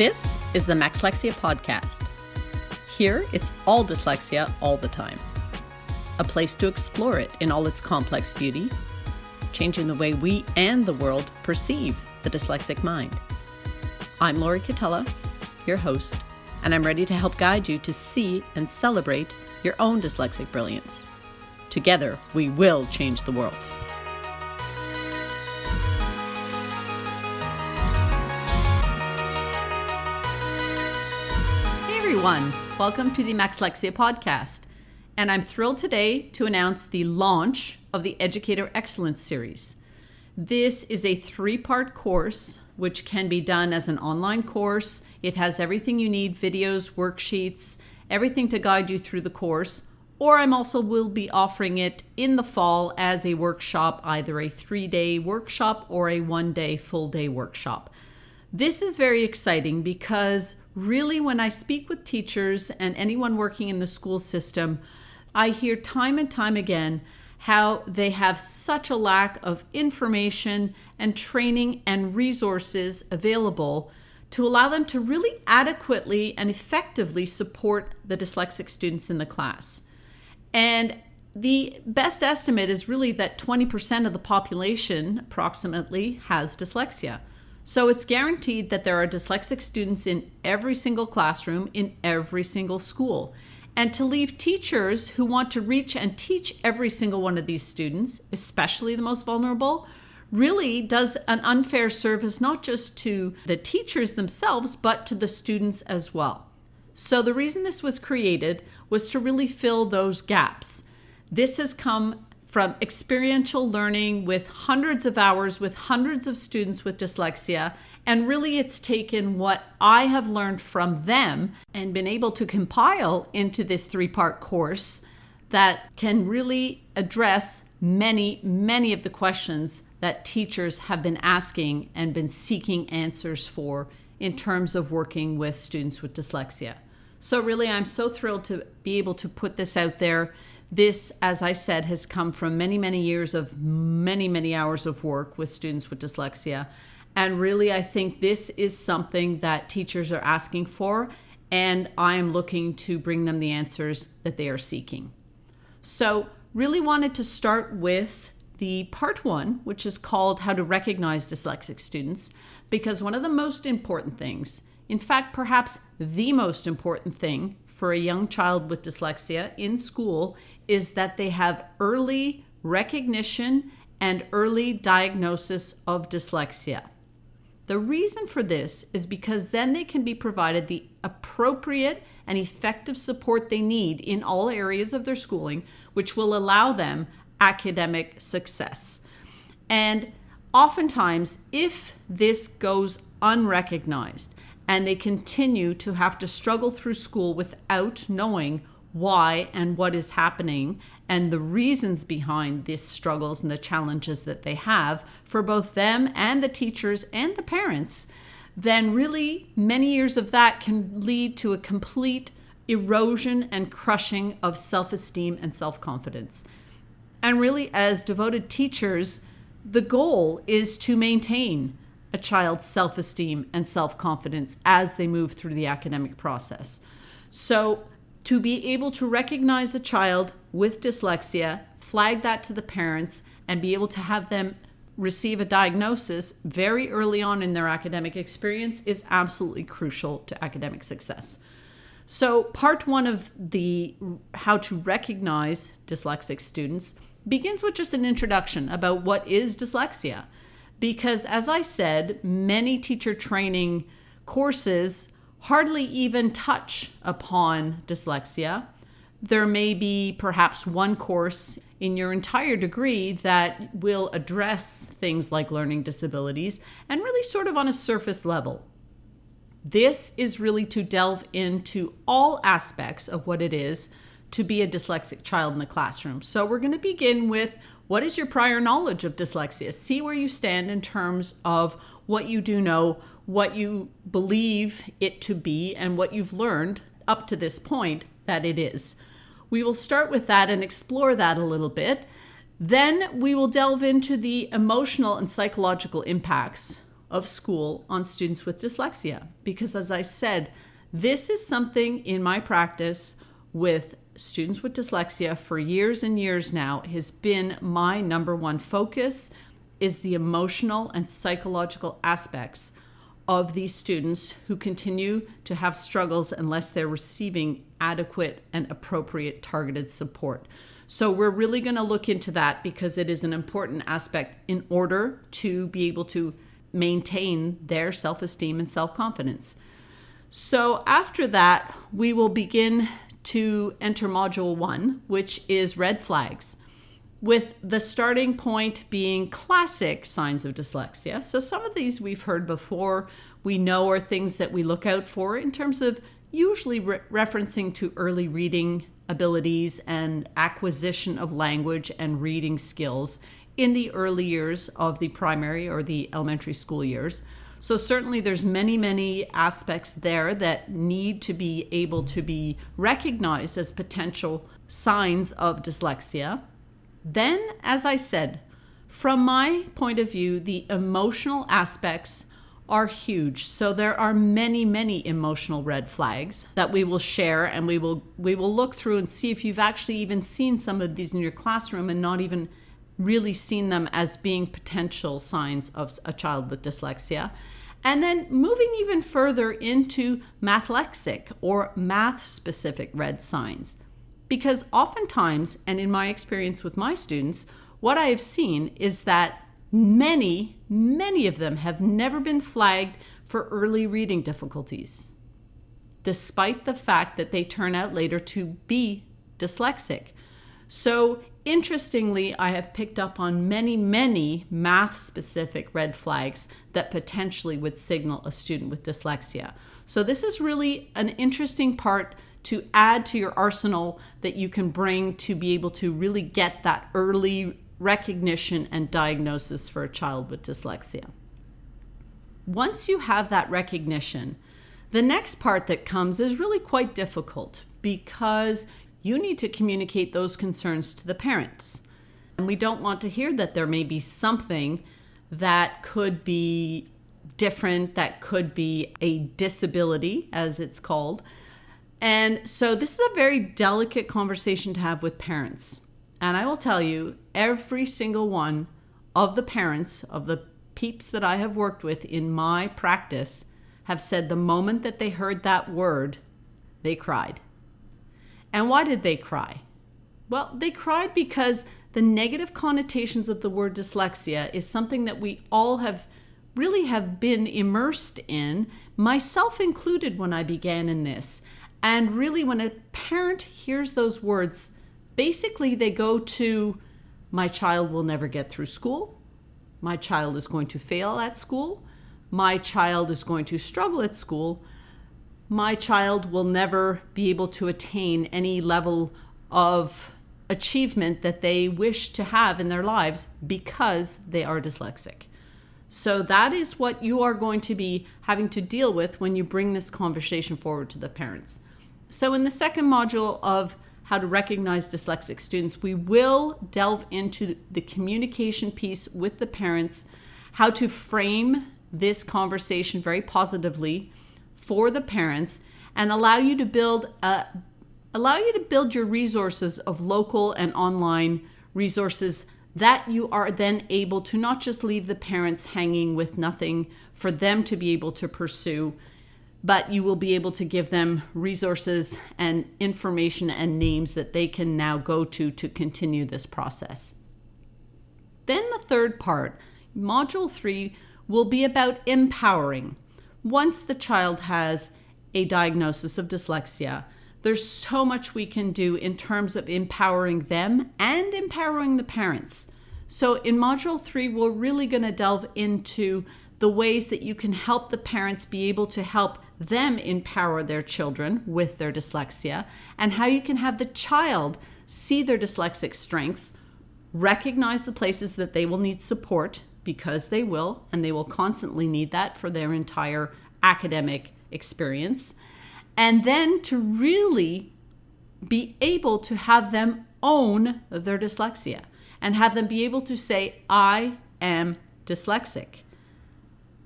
This is the Maxlexia Podcast. Here, it's all dyslexia all the time. A place to explore it in all its complex beauty, changing the way we and the world perceive the dyslexic mind. I'm Lori Catella, your host, and I'm ready to help guide you to see and celebrate your own dyslexic brilliance. Together, we will change the world. Everyone, welcome to the Maxlexia podcast. And I'm thrilled today to announce the launch of the Educator Excellence Series. This is a three part course which can be done as an online course. It has everything you need videos, worksheets, everything to guide you through the course. Or I'm also will be offering it in the fall as a workshop, either a three day workshop or a one day full day workshop. This is very exciting because really, when I speak with teachers and anyone working in the school system, I hear time and time again how they have such a lack of information and training and resources available to allow them to really adequately and effectively support the dyslexic students in the class. And the best estimate is really that 20% of the population, approximately, has dyslexia. So it's guaranteed that there are dyslexic students in every single classroom, in every single school and to leave teachers who want to reach and teach every single one of these students, especially the most vulnerable, really does an unfair service not just to the teachers themselves, but to the students as well. So, the reason this was created was to really fill those gaps. This has come from experiential learning with hundreds of hours with hundreds of students with dyslexia. And really, it's taken what I have learned from them and been able to compile into this three part course that can really address many, many of the questions that teachers have been asking and been seeking answers for in terms of working with students with dyslexia. So, really, I'm so thrilled to be able to put this out there. This, as I said, has come from many, many years of many, many hours of work with students with dyslexia. And really, I think this is something that teachers are asking for, and I am looking to bring them the answers that they are seeking. So, really wanted to start with the part one, which is called How to Recognize Dyslexic Students, because one of the most important things, in fact, perhaps the most important thing for a young child with dyslexia in school is that they have early recognition and early diagnosis of dyslexia. The reason for this is because then they can be provided the appropriate and effective support they need in all areas of their schooling, which will allow them academic success. And oftentimes, if this goes unrecognized and they continue to have to struggle through school without knowing why and what is happening and the reasons behind these struggles and the challenges that they have for both them and the teachers and the parents, then really many years of that can lead to a complete erosion and crushing of self esteem and self confidence. And really, as devoted teachers, the goal is to maintain a child's self esteem and self confidence as they move through the academic process. So, to be able to recognize a child with dyslexia, flag that to the parents, and be able to have them receive a diagnosis very early on in their academic experience is absolutely crucial to academic success. So, part one of the how to recognize dyslexic students begins with just an introduction about what is dyslexia. Because, as I said, many teacher training courses hardly even touch upon dyslexia. There may be perhaps one course in your entire degree that will address things like learning disabilities and really sort of on a surface level. This is really to delve into all aspects of what it is to be a dyslexic child in the classroom. So, we're going to begin with what is your prior knowledge of dyslexia? See where you stand in terms of what you do know, what you believe it to be, and what you've learned up to this point that it is. We will start with that and explore that a little bit. Then we will delve into the emotional and psychological impacts of school on students with dyslexia. Because as I said, this is something in my practice with students with dyslexia for years and years now has been my number one focus is the emotional and psychological aspects of these students who continue to have struggles unless they're receiving adequate and appropriate targeted support. So, we're really going to look into that because it is an important aspect in order to be able to maintain their self esteem and self confidence. So, after that, we will begin to enter module one, which is red flags, with the starting point being classic signs of dyslexia. So, some of these we've heard before, we know are things that we look out for in terms of usually re- referencing to early reading abilities and acquisition of language and reading skills in the early years of the primary or the elementary school years. So certainly there's many many aspects there that need to be able to be recognized as potential signs of dyslexia. Then as I said, from my point of view, the emotional aspects are huge. So there are many many emotional red flags that we will share and we will we will look through and see if you've actually even seen some of these in your classroom and not even really seen them as being potential signs of a child with dyslexia. And then moving even further into mathlexic or math specific red signs. Because oftentimes, and in my experience with my students, what I have seen is that many, many of them have never been flagged for early reading difficulties, despite the fact that they turn out later to be dyslexic. So Interestingly, I have picked up on many, many math specific red flags that potentially would signal a student with dyslexia. So, this is really an interesting part to add to your arsenal that you can bring to be able to really get that early recognition and diagnosis for a child with dyslexia. Once you have that recognition, the next part that comes is really quite difficult because you need to communicate those concerns to the parents. And we don't want to hear that there may be something that could be different, that could be a disability, as it's called. And so this is a very delicate conversation to have with parents. And I will tell you, every single one of the parents of the peeps that I have worked with in my practice have said the moment that they heard that word, they cried. And why did they cry? Well, they cried because the negative connotations of the word dyslexia is something that we all have really have been immersed in, myself included when I began in this. And really, when a parent hears those words, basically they go to, my child will never get through school. My child is going to fail at school. My child is going to struggle at school my child will never be able to attain any level of achievement that they wish to have in their lives because they are dyslexic. So that is what you are going to be having to deal with when you bring this conversation forward to the parents. So, in the second module of how to recognize dyslexic students, we will delve into the communication piece with the parents, how to frame this conversation very positively for the parents and allow you to build a, allow you to build your resources of local and online resources that you are then able to not just leave the parents hanging with nothing for them to be able to pursue but you will be able to give them resources and information and names that they can now go to to continue this process. Then the third part, module 3 will be about empowering once the child has a diagnosis of dyslexia, there's so much we can do in terms of empowering them and empowering the parents. So, in Module 3, we're really going to delve into the ways that you can help the parents be able to help them empower their children with their dyslexia, and how you can have the child see their dyslexic strengths, recognize the places that they will need support because they will, and they will constantly need that for their entire academic experience. And then to really be able to have them own their dyslexia and have them be able to say, I am dyslexic.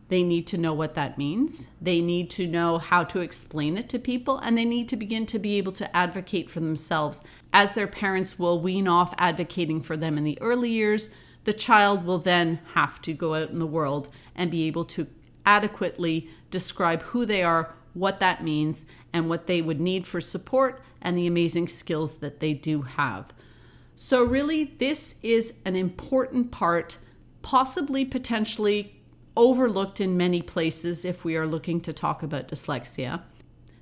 they need to know what that means. They need to know how to explain it to people, and they need to begin to be able to advocate for themselves. As their parents will wean off advocating for them in the early years, the child will then have to go out in the world and be able to adequately describe who they are, what that means, and what they would need for support and the amazing skills that they do have. So, really, this is an important part, possibly potentially overlooked in many places if we are looking to talk about dyslexia.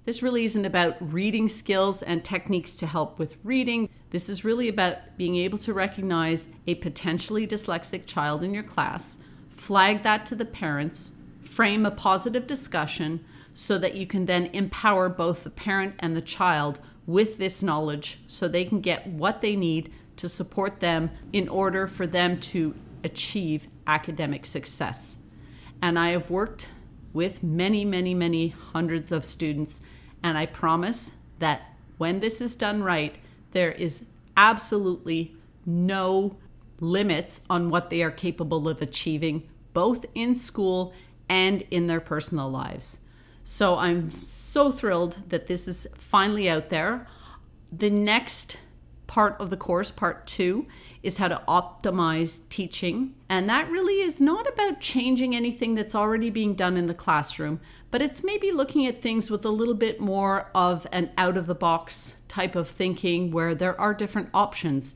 This really isn't about reading skills and techniques to help with reading. This is really about being able to recognize a potentially dyslexic child in your class, flag that to the parents, frame a positive discussion so that you can then empower both the parent and the child with this knowledge so they can get what they need to support them in order for them to achieve academic success. And I have worked with many, many, many hundreds of students, and I promise that when this is done right, there is absolutely no limits on what they are capable of achieving, both in school and in their personal lives. So I'm so thrilled that this is finally out there. The next part of the course, part two, is how to optimize teaching. And that really is not about changing anything that's already being done in the classroom, but it's maybe looking at things with a little bit more of an out of the box type of thinking where there are different options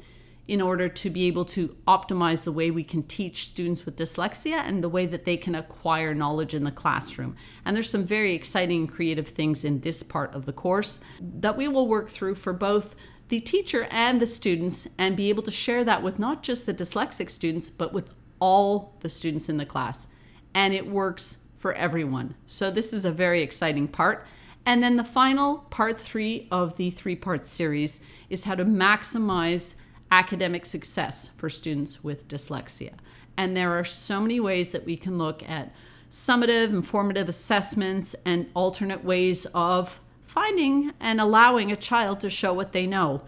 in order to be able to optimize the way we can teach students with dyslexia and the way that they can acquire knowledge in the classroom. And there's some very exciting and creative things in this part of the course that we will work through for both the teacher and the students and be able to share that with not just the dyslexic students, but with all the students in the class. And it works for everyone. So this is a very exciting part. And then the final part three of the three part series is how to maximize academic success for students with dyslexia. And there are so many ways that we can look at summative, informative assessments, and alternate ways of finding and allowing a child to show what they know.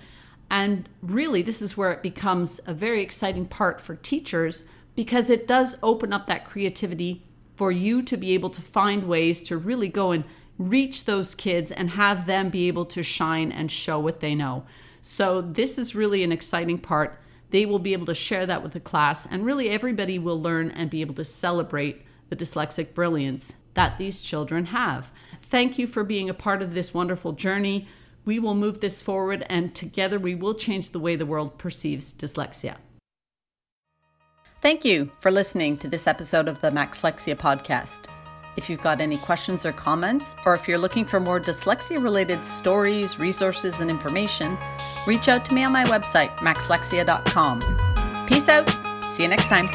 And really, this is where it becomes a very exciting part for teachers because it does open up that creativity for you to be able to find ways to really go and reach those kids and have them be able to shine and show what they know. So, this is really an exciting part. They will be able to share that with the class, and really everybody will learn and be able to celebrate the dyslexic brilliance that these children have. Thank you for being a part of this wonderful journey. We will move this forward, and together we will change the way the world perceives dyslexia. Thank you for listening to this episode of the Maxlexia podcast. If you've got any questions or comments, or if you're looking for more dyslexia related stories, resources, and information, reach out to me on my website, maxlexia.com. Peace out. See you next time.